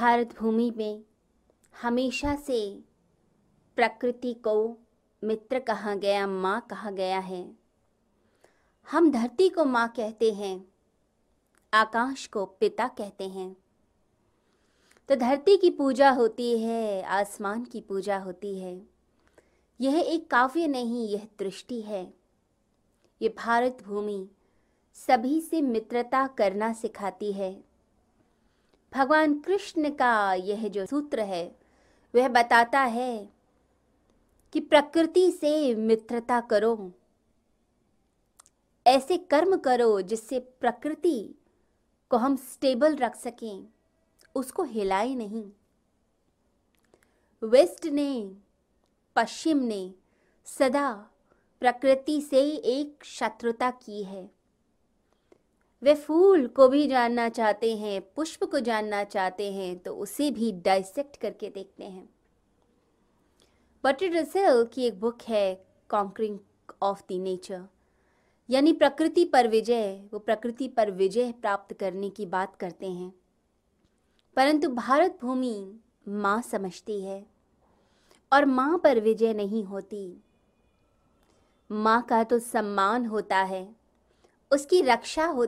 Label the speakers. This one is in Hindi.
Speaker 1: भारत भूमि में हमेशा से प्रकृति को मित्र कहा गया, माँ कहा गया है। हम धरती को माँ कहते हैं, आकाश को पिता कहते हैं। तो धरती की पूजा होती है, आसमान की पूजा होती है। यह एक काव्य नहीं, यह दृष्टि है। ये भारत भूमि सभी से मित्रता करना सिखाती है। भगवान कृष्ण का यह जो सूत्र है, वह बताता है कि प्रकृति से मित्रता करो। ऐसे कर्म करो जिससे प्रकृति को हम स्टेबल रख सकें, उसको हिलाए नहीं। वेस्ट ने, पश्चिम ने सदा प्रकृति से एक शत्रुता की है। वे फूल को भी जानना चाहते हैं, पुष्प को जानना चाहते हैं तो उसे भी डाइसेक्ट करके देखते हैं। बटर रसेल की एक बुक है कॉन्करिंग ऑफ़ द नेचर यानी प्रकृति पर विजय, वो प्रकृति पर विजय प्राप्त करने की बात करते हैं। परंतु भारत भूमि माँ समझती है, और माँ पर विजय नहीं होती। माँ का तो सम्मान होता है, उसकी रक्षा होती